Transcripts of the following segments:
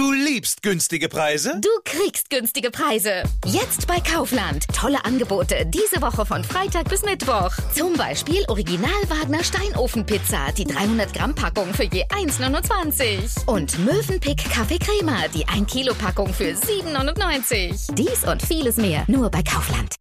Du liebst günstige Preise? Du kriegst günstige Preise. Jetzt bei Kaufland. Tolle Angebote diese Woche von Freitag bis Mittwoch. Zum Beispiel Original Wagner Steinofenpizza, die 300 Gramm Packung für je 1,29. Und Möwenpick Kaffee Crema, die 1 Kilo Packung für 7,99. Dies und vieles mehr nur bei Kaufland.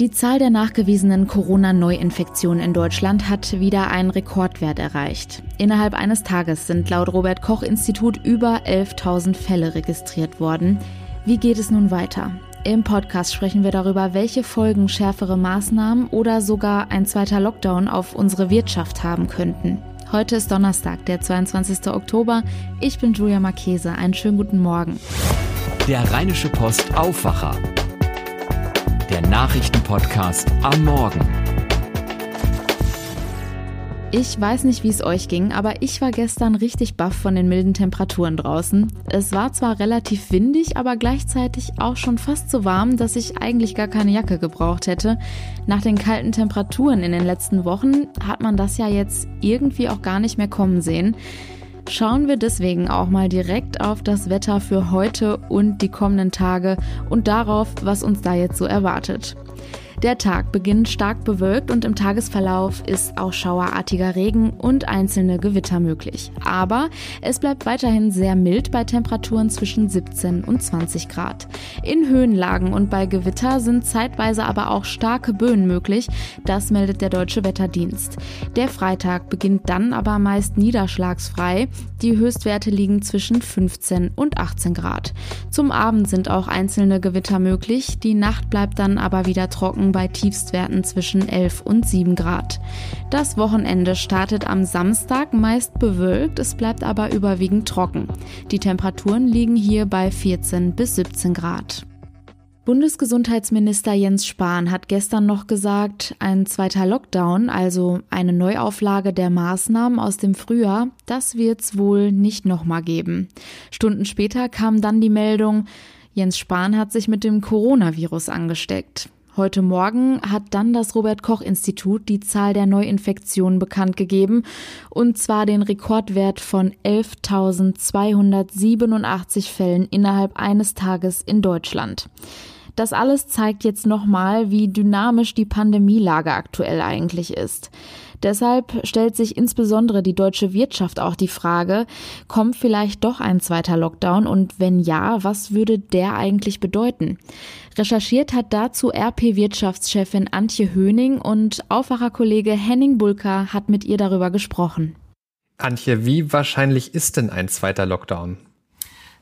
Die Zahl der nachgewiesenen Corona-Neuinfektionen in Deutschland hat wieder einen Rekordwert erreicht. Innerhalb eines Tages sind laut Robert Koch Institut über 11.000 Fälle registriert worden. Wie geht es nun weiter? Im Podcast sprechen wir darüber, welche Folgen schärfere Maßnahmen oder sogar ein zweiter Lockdown auf unsere Wirtschaft haben könnten. Heute ist Donnerstag, der 22. Oktober. Ich bin Julia Marchese. Einen schönen guten Morgen. Der Rheinische Post Aufwacher der Nachrichtenpodcast am Morgen. Ich weiß nicht, wie es euch ging, aber ich war gestern richtig baff von den milden Temperaturen draußen. Es war zwar relativ windig, aber gleichzeitig auch schon fast so warm, dass ich eigentlich gar keine Jacke gebraucht hätte. Nach den kalten Temperaturen in den letzten Wochen hat man das ja jetzt irgendwie auch gar nicht mehr kommen sehen schauen wir deswegen auch mal direkt auf das Wetter für heute und die kommenden Tage und darauf, was uns da jetzt so erwartet. Der Tag beginnt stark bewölkt und im Tagesverlauf ist auch schauerartiger Regen und einzelne Gewitter möglich. Aber es bleibt weiterhin sehr mild bei Temperaturen zwischen 17 und 20 Grad. In Höhenlagen und bei Gewitter sind zeitweise aber auch starke Böen möglich. Das meldet der Deutsche Wetterdienst. Der Freitag beginnt dann aber meist niederschlagsfrei. Die Höchstwerte liegen zwischen 15 und 18 Grad. Zum Abend sind auch einzelne Gewitter möglich. Die Nacht bleibt dann aber wieder trocken bei Tiefstwerten zwischen 11 und 7 Grad. Das Wochenende startet am Samstag meist bewölkt, es bleibt aber überwiegend trocken. Die Temperaturen liegen hier bei 14 bis 17 Grad. Bundesgesundheitsminister Jens Spahn hat gestern noch gesagt, ein zweiter Lockdown, also eine Neuauflage der Maßnahmen aus dem Frühjahr, das wird's wohl nicht nochmal geben. Stunden später kam dann die Meldung, Jens Spahn hat sich mit dem Coronavirus angesteckt. Heute Morgen hat dann das Robert Koch Institut die Zahl der Neuinfektionen bekannt gegeben, und zwar den Rekordwert von 11.287 Fällen innerhalb eines Tages in Deutschland. Das alles zeigt jetzt nochmal, wie dynamisch die Pandemielage aktuell eigentlich ist. Deshalb stellt sich insbesondere die deutsche Wirtschaft auch die Frage, kommt vielleicht doch ein zweiter Lockdown und wenn ja, was würde der eigentlich bedeuten? Recherchiert hat dazu RP-Wirtschaftschefin Antje Höning und Aufwacherkollege Henning Bulka hat mit ihr darüber gesprochen. Antje, wie wahrscheinlich ist denn ein zweiter Lockdown?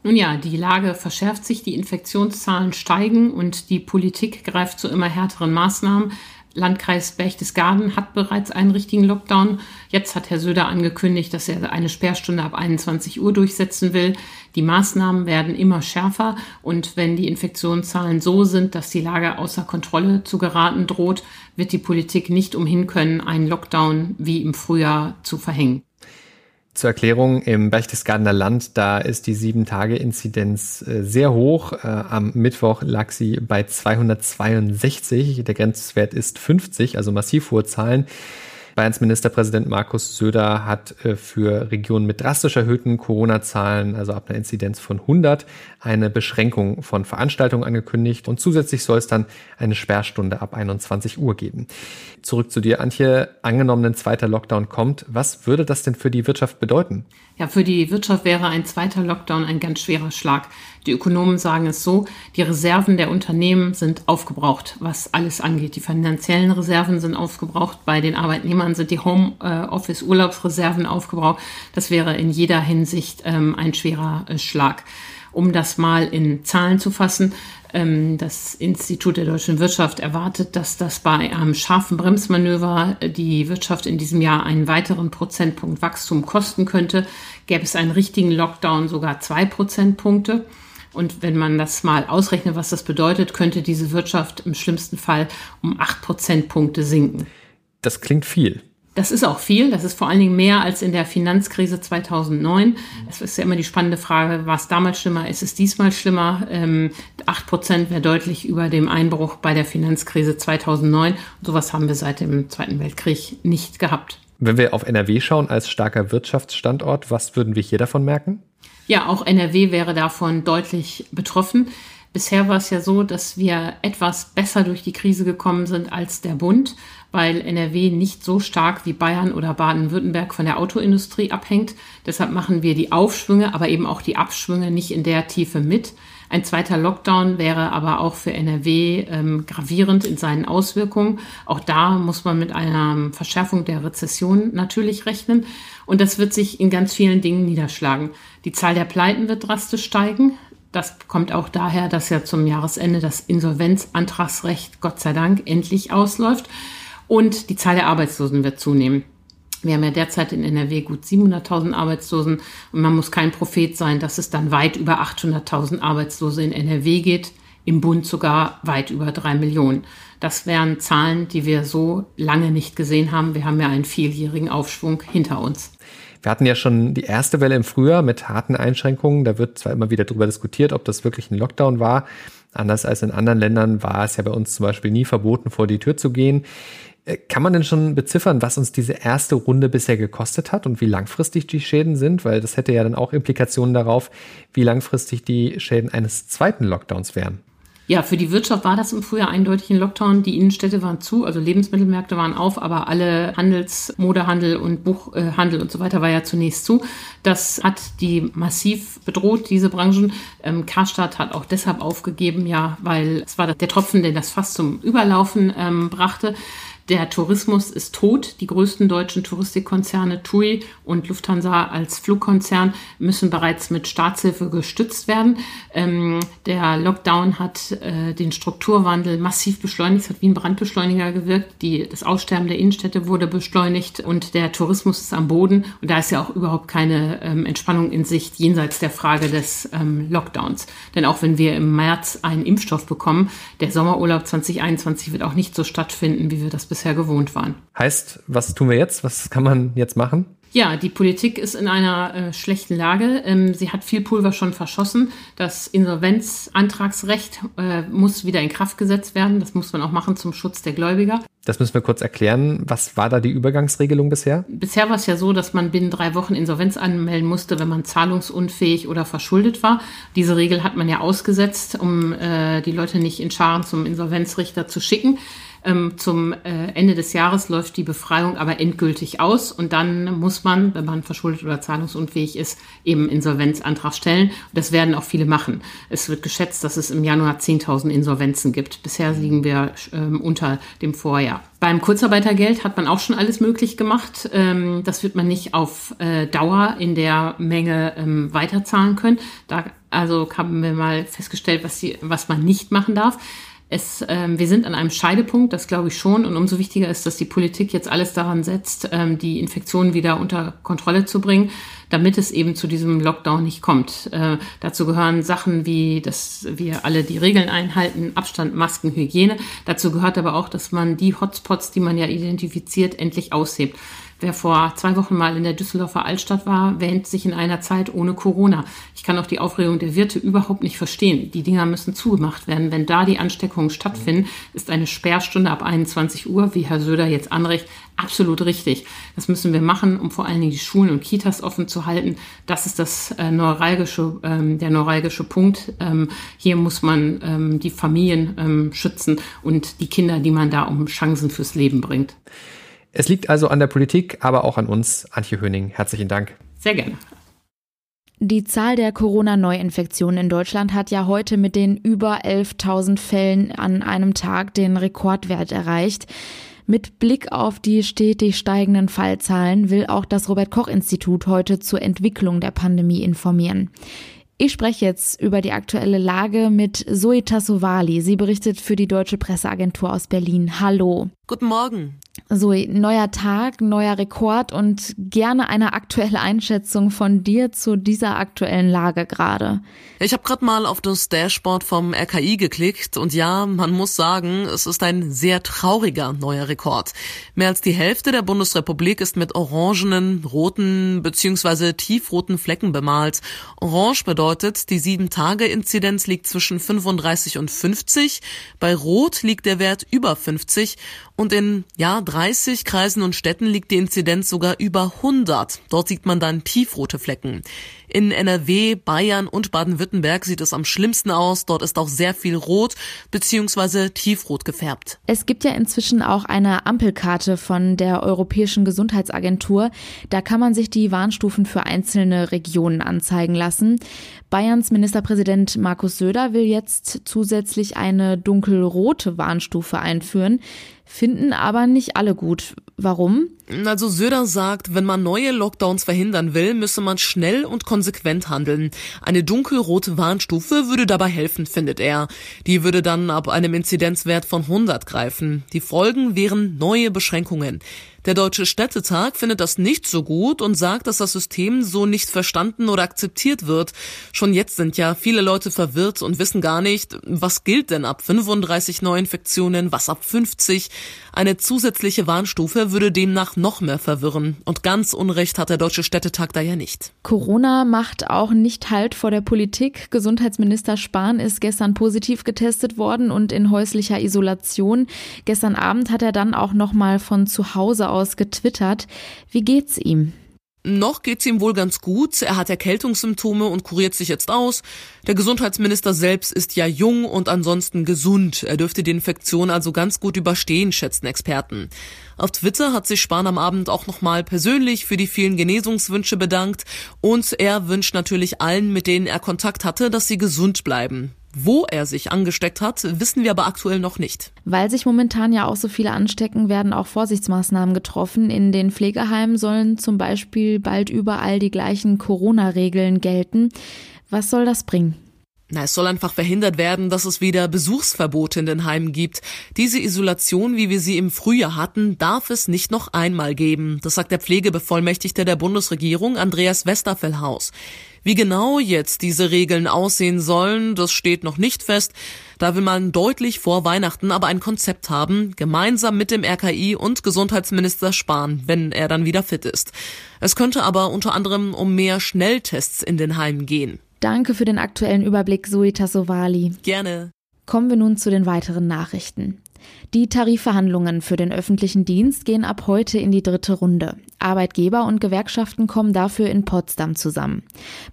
Nun ja, die Lage verschärft sich, die Infektionszahlen steigen und die Politik greift zu immer härteren Maßnahmen. Landkreis Berchtesgaden hat bereits einen richtigen Lockdown. Jetzt hat Herr Söder angekündigt, dass er eine Sperrstunde ab 21 Uhr durchsetzen will. Die Maßnahmen werden immer schärfer und wenn die Infektionszahlen so sind, dass die Lage außer Kontrolle zu geraten droht, wird die Politik nicht umhin können, einen Lockdown wie im Frühjahr zu verhängen. Zur Erklärung, im Berchtesgadener Land, da ist die 7-Tage-Inzidenz äh, sehr hoch. Äh, am Mittwoch lag sie bei 262. Der Grenzwert ist 50, also massiv hohe Zahlen. Bayerns Ministerpräsident Markus Söder hat äh, für Regionen mit drastisch erhöhten Corona-Zahlen, also ab einer Inzidenz von 100, eine Beschränkung von Veranstaltungen angekündigt und zusätzlich soll es dann eine Sperrstunde ab 21 Uhr geben. Zurück zu dir, Antje. Angenommen, ein zweiter Lockdown kommt, was würde das denn für die Wirtschaft bedeuten? Ja, für die Wirtschaft wäre ein zweiter Lockdown ein ganz schwerer Schlag. Die Ökonomen sagen es so, die Reserven der Unternehmen sind aufgebraucht, was alles angeht. Die finanziellen Reserven sind aufgebraucht, bei den Arbeitnehmern sind die Homeoffice-Urlaubsreserven aufgebraucht. Das wäre in jeder Hinsicht ähm, ein schwerer äh, Schlag. Um das mal in Zahlen zu fassen, das Institut der deutschen Wirtschaft erwartet, dass das bei einem scharfen Bremsmanöver die Wirtschaft in diesem Jahr einen weiteren Prozentpunkt Wachstum kosten könnte. Gäbe es einen richtigen Lockdown sogar zwei Prozentpunkte. Und wenn man das mal ausrechnet, was das bedeutet, könnte diese Wirtschaft im schlimmsten Fall um acht Prozentpunkte sinken. Das klingt viel. Das ist auch viel. Das ist vor allen Dingen mehr als in der Finanzkrise 2009. Es ist ja immer die spannende Frage, war es damals schlimmer? Ist es diesmal schlimmer? Ähm, acht Prozent wäre deutlich über dem Einbruch bei der Finanzkrise 2009. Und sowas haben wir seit dem Zweiten Weltkrieg nicht gehabt. Wenn wir auf NRW schauen als starker Wirtschaftsstandort, was würden wir hier davon merken? Ja, auch NRW wäre davon deutlich betroffen. Bisher war es ja so, dass wir etwas besser durch die Krise gekommen sind als der Bund, weil NRW nicht so stark wie Bayern oder Baden-Württemberg von der Autoindustrie abhängt. Deshalb machen wir die Aufschwünge, aber eben auch die Abschwünge nicht in der Tiefe mit. Ein zweiter Lockdown wäre aber auch für NRW ähm, gravierend in seinen Auswirkungen. Auch da muss man mit einer Verschärfung der Rezession natürlich rechnen. Und das wird sich in ganz vielen Dingen niederschlagen. Die Zahl der Pleiten wird drastisch steigen. Das kommt auch daher, dass ja zum Jahresende das Insolvenzantragsrecht Gott sei Dank endlich ausläuft und die Zahl der Arbeitslosen wird zunehmen. Wir haben ja derzeit in NRW gut 700.000 Arbeitslosen und man muss kein Prophet sein, dass es dann weit über 800.000 Arbeitslose in NRW geht, im Bund sogar weit über drei Millionen. Das wären Zahlen, die wir so lange nicht gesehen haben. Wir haben ja einen vierjährigen Aufschwung hinter uns. Wir hatten ja schon die erste Welle im Frühjahr mit harten Einschränkungen. Da wird zwar immer wieder darüber diskutiert, ob das wirklich ein Lockdown war. Anders als in anderen Ländern war es ja bei uns zum Beispiel nie verboten, vor die Tür zu gehen. Äh, kann man denn schon beziffern, was uns diese erste Runde bisher gekostet hat und wie langfristig die Schäden sind? Weil das hätte ja dann auch Implikationen darauf, wie langfristig die Schäden eines zweiten Lockdowns wären. Ja, für die Wirtschaft war das im Frühjahr eindeutig ein Lockdown. Die Innenstädte waren zu, also Lebensmittelmärkte waren auf, aber alle Handels-, Modehandel und Buchhandel und so weiter war ja zunächst zu. Das hat die massiv bedroht, diese Branchen. Ähm, Karstadt hat auch deshalb aufgegeben, ja, weil es war der Tropfen, der das fast zum Überlaufen ähm, brachte. Der Tourismus ist tot. Die größten deutschen Touristikkonzerne TUI und Lufthansa als Flugkonzern müssen bereits mit Staatshilfe gestützt werden. Ähm, der Lockdown hat äh, den Strukturwandel massiv beschleunigt, es hat wie ein Brandbeschleuniger gewirkt. Die, das Aussterben der Innenstädte wurde beschleunigt und der Tourismus ist am Boden. Und da ist ja auch überhaupt keine ähm, Entspannung in Sicht jenseits der Frage des ähm, Lockdowns. Denn auch wenn wir im März einen Impfstoff bekommen, der Sommerurlaub 2021 wird auch nicht so stattfinden, wie wir das bisher bisher gewohnt waren. Heißt, was tun wir jetzt? Was kann man jetzt machen? Ja, die Politik ist in einer äh, schlechten Lage. Ähm, sie hat viel Pulver schon verschossen. Das Insolvenzantragsrecht äh, muss wieder in Kraft gesetzt werden. Das muss man auch machen zum Schutz der Gläubiger. Das müssen wir kurz erklären. Was war da die Übergangsregelung bisher? Bisher war es ja so, dass man binnen drei Wochen Insolvenz anmelden musste, wenn man zahlungsunfähig oder verschuldet war. Diese Regel hat man ja ausgesetzt, um äh, die Leute nicht in Scharen zum Insolvenzrichter zu schicken. Ähm, zum äh, Ende des Jahres läuft die Befreiung aber endgültig aus und dann muss man, wenn man verschuldet oder zahlungsunfähig ist, eben Insolvenzantrag stellen. Das werden auch viele machen. Es wird geschätzt, dass es im Januar 10.000 Insolvenzen gibt. Bisher liegen wir ähm, unter dem Vorjahr. Beim Kurzarbeitergeld hat man auch schon alles möglich gemacht. Ähm, das wird man nicht auf äh, Dauer in der Menge ähm, weiterzahlen können. Da also haben wir mal festgestellt, was, die, was man nicht machen darf. Es, ähm, wir sind an einem Scheidepunkt, das glaube ich schon. Und umso wichtiger ist, dass die Politik jetzt alles daran setzt, ähm, die Infektionen wieder unter Kontrolle zu bringen, damit es eben zu diesem Lockdown nicht kommt. Äh, dazu gehören Sachen wie, dass wir alle die Regeln einhalten, Abstand, Masken, Hygiene. Dazu gehört aber auch, dass man die Hotspots, die man ja identifiziert, endlich aushebt. Wer vor zwei Wochen mal in der Düsseldorfer Altstadt war, wähnt sich in einer Zeit ohne Corona. Ich kann auch die Aufregung der Wirte überhaupt nicht verstehen. Die Dinger müssen zugemacht werden. Wenn da die Ansteckungen stattfinden, ist eine Sperrstunde ab 21 Uhr, wie Herr Söder jetzt anrecht, absolut richtig. Das müssen wir machen, um vor allen Dingen die Schulen und Kitas offen zu halten. Das ist das äh, neuralgische, ähm, der neuralgische Punkt. Ähm, hier muss man ähm, die Familien ähm, schützen und die Kinder, die man da um Chancen fürs Leben bringt. Es liegt also an der Politik, aber auch an uns. Antje Höning, herzlichen Dank. Sehr gerne. Die Zahl der Corona-Neuinfektionen in Deutschland hat ja heute mit den über 11.000 Fällen an einem Tag den Rekordwert erreicht. Mit Blick auf die stetig steigenden Fallzahlen will auch das Robert Koch Institut heute zur Entwicklung der Pandemie informieren. Ich spreche jetzt über die aktuelle Lage mit Zoe Tassovali. Sie berichtet für die Deutsche Presseagentur aus Berlin. Hallo. Guten Morgen. So, neuer Tag, neuer Rekord und gerne eine aktuelle Einschätzung von dir zu dieser aktuellen Lage gerade. Ich habe gerade mal auf das Dashboard vom RKI geklickt und ja, man muss sagen, es ist ein sehr trauriger neuer Rekord. Mehr als die Hälfte der Bundesrepublik ist mit orangenen, roten bzw. tiefroten Flecken bemalt. Orange bedeutet, die 7-Tage-Inzidenz liegt zwischen 35 und 50, bei Rot liegt der Wert über 50 und in ja, 30 Kreisen und Städten liegt die Inzidenz sogar über 100. Dort sieht man dann tiefrote Flecken. In NRW, Bayern und Baden-Württemberg sieht es am schlimmsten aus. Dort ist auch sehr viel rot bzw. tiefrot gefärbt. Es gibt ja inzwischen auch eine Ampelkarte von der Europäischen Gesundheitsagentur. Da kann man sich die Warnstufen für einzelne Regionen anzeigen lassen. Bayerns Ministerpräsident Markus Söder will jetzt zusätzlich eine dunkelrote Warnstufe einführen finden aber nicht alle gut. Warum? Also Söder sagt, wenn man neue Lockdowns verhindern will, müsse man schnell und konsequent handeln. Eine dunkelrote Warnstufe würde dabei helfen, findet er. Die würde dann ab einem Inzidenzwert von 100 greifen. Die Folgen wären neue Beschränkungen. Der Deutsche Städtetag findet das nicht so gut und sagt, dass das System so nicht verstanden oder akzeptiert wird. Schon jetzt sind ja viele Leute verwirrt und wissen gar nicht, was gilt denn ab 35 Neuinfektionen, was ab 50. Eine zusätzliche Warnstufe würde demnach noch mehr verwirren. Und ganz Unrecht hat der Deutsche Städtetag da ja nicht. Corona macht auch nicht Halt vor der Politik. Gesundheitsminister Spahn ist gestern positiv getestet worden und in häuslicher Isolation. Gestern Abend hat er dann auch noch mal von zu Hause aus getwittert. Wie geht's ihm? Noch geht's ihm wohl ganz gut. Er hat Erkältungssymptome und kuriert sich jetzt aus. Der Gesundheitsminister selbst ist ja jung und ansonsten gesund. Er dürfte die Infektion also ganz gut überstehen, schätzen Experten. Auf Twitter hat sich Spahn am Abend auch nochmal persönlich für die vielen Genesungswünsche bedankt und er wünscht natürlich allen, mit denen er Kontakt hatte, dass sie gesund bleiben. Wo er sich angesteckt hat, wissen wir aber aktuell noch nicht. Weil sich momentan ja auch so viele anstecken, werden auch Vorsichtsmaßnahmen getroffen. In den Pflegeheimen sollen zum Beispiel bald überall die gleichen Corona-Regeln gelten. Was soll das bringen? Na, es soll einfach verhindert werden, dass es wieder Besuchsverbote in den Heimen gibt. Diese Isolation, wie wir sie im Frühjahr hatten, darf es nicht noch einmal geben. Das sagt der Pflegebevollmächtigte der Bundesregierung, Andreas Westerfellhaus. Wie genau jetzt diese Regeln aussehen sollen, das steht noch nicht fest. Da will man deutlich vor Weihnachten aber ein Konzept haben, gemeinsam mit dem RKI und Gesundheitsminister Spahn, wenn er dann wieder fit ist. Es könnte aber unter anderem um mehr Schnelltests in den Heimen gehen. Danke für den aktuellen Überblick, Zoe Tassovali. Gerne. Kommen wir nun zu den weiteren Nachrichten. Die Tarifverhandlungen für den öffentlichen Dienst gehen ab heute in die dritte Runde. Arbeitgeber und Gewerkschaften kommen dafür in Potsdam zusammen.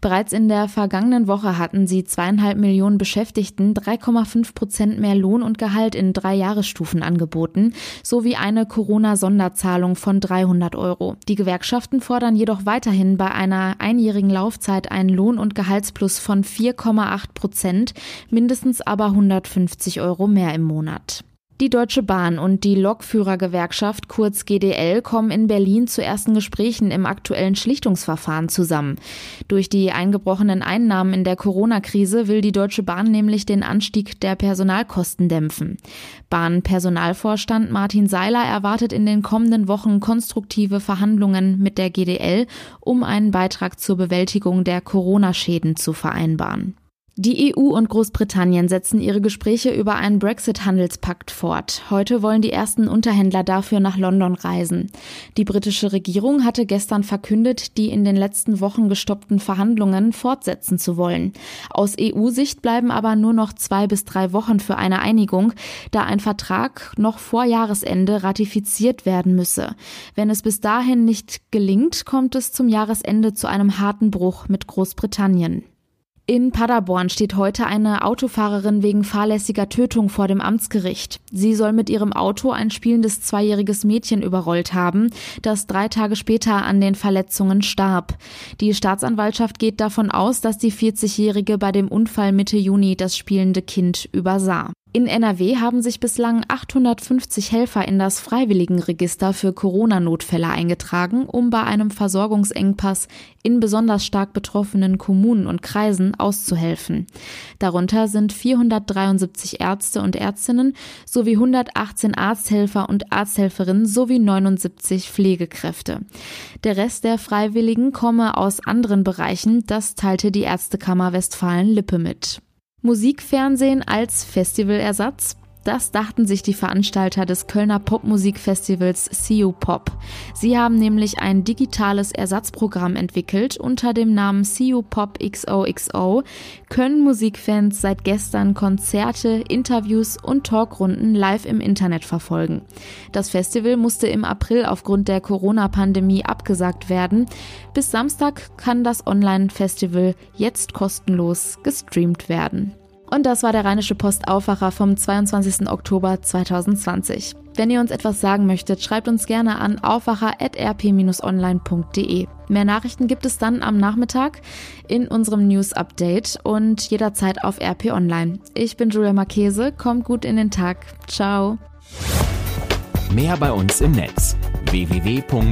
Bereits in der vergangenen Woche hatten sie zweieinhalb Millionen Beschäftigten 3,5 Prozent mehr Lohn und Gehalt in drei Jahresstufen angeboten, sowie eine Corona-Sonderzahlung von 300 Euro. Die Gewerkschaften fordern jedoch weiterhin bei einer einjährigen Laufzeit einen Lohn- und Gehaltsplus von 4,8 Prozent, mindestens aber 150 Euro mehr im Monat. Die Deutsche Bahn und die Lokführergewerkschaft kurz GDL kommen in Berlin zu ersten Gesprächen im aktuellen Schlichtungsverfahren zusammen. Durch die eingebrochenen Einnahmen in der Corona-Krise will die Deutsche Bahn nämlich den Anstieg der Personalkosten dämpfen. Bahnpersonalvorstand Martin Seiler erwartet in den kommenden Wochen konstruktive Verhandlungen mit der GDL, um einen Beitrag zur Bewältigung der Corona-Schäden zu vereinbaren. Die EU und Großbritannien setzen ihre Gespräche über einen Brexit-Handelspakt fort. Heute wollen die ersten Unterhändler dafür nach London reisen. Die britische Regierung hatte gestern verkündet, die in den letzten Wochen gestoppten Verhandlungen fortsetzen zu wollen. Aus EU-Sicht bleiben aber nur noch zwei bis drei Wochen für eine Einigung, da ein Vertrag noch vor Jahresende ratifiziert werden müsse. Wenn es bis dahin nicht gelingt, kommt es zum Jahresende zu einem harten Bruch mit Großbritannien. In Paderborn steht heute eine Autofahrerin wegen fahrlässiger Tötung vor dem Amtsgericht. Sie soll mit ihrem Auto ein spielendes zweijähriges Mädchen überrollt haben, das drei Tage später an den Verletzungen starb. Die Staatsanwaltschaft geht davon aus, dass die 40-Jährige bei dem Unfall Mitte Juni das spielende Kind übersah. In NRW haben sich bislang 850 Helfer in das Freiwilligenregister für Corona-Notfälle eingetragen, um bei einem Versorgungsengpass in besonders stark betroffenen Kommunen und Kreisen auszuhelfen. Darunter sind 473 Ärzte und Ärztinnen sowie 118 Arzthelfer und Arzthelferinnen sowie 79 Pflegekräfte. Der Rest der Freiwilligen komme aus anderen Bereichen, das teilte die Ärztekammer Westfalen-Lippe mit. Musikfernsehen als Festivalersatz. Das dachten sich die Veranstalter des Kölner Popmusikfestivals CU Pop. Sie haben nämlich ein digitales Ersatzprogramm entwickelt unter dem Namen CU Pop XOXO. Können Musikfans seit gestern Konzerte, Interviews und Talkrunden live im Internet verfolgen. Das Festival musste im April aufgrund der Corona-Pandemie abgesagt werden. Bis Samstag kann das Online-Festival jetzt kostenlos gestreamt werden. Und das war der Rheinische Post Aufwacher vom 22. Oktober 2020. Wenn ihr uns etwas sagen möchtet, schreibt uns gerne an aufwacher.rp-online.de. Mehr Nachrichten gibt es dann am Nachmittag in unserem News Update und jederzeit auf RP Online. Ich bin Julia Marchese, kommt gut in den Tag. Ciao. Mehr bei uns im Netz www.rp-online.de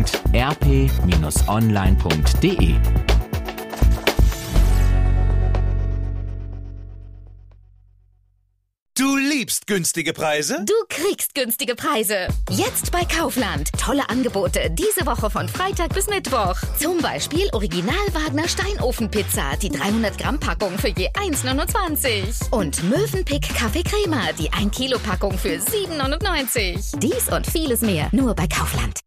liebst günstige Preise? Du kriegst günstige Preise. Jetzt bei Kaufland. Tolle Angebote diese Woche von Freitag bis Mittwoch. Zum Beispiel Original Wagner Steinofenpizza, die 300 Gramm Packung für je 1,29. Und Mövenpick Kaffee Crema, die 1 Kilo Packung für 7,99. Dies und vieles mehr nur bei Kaufland.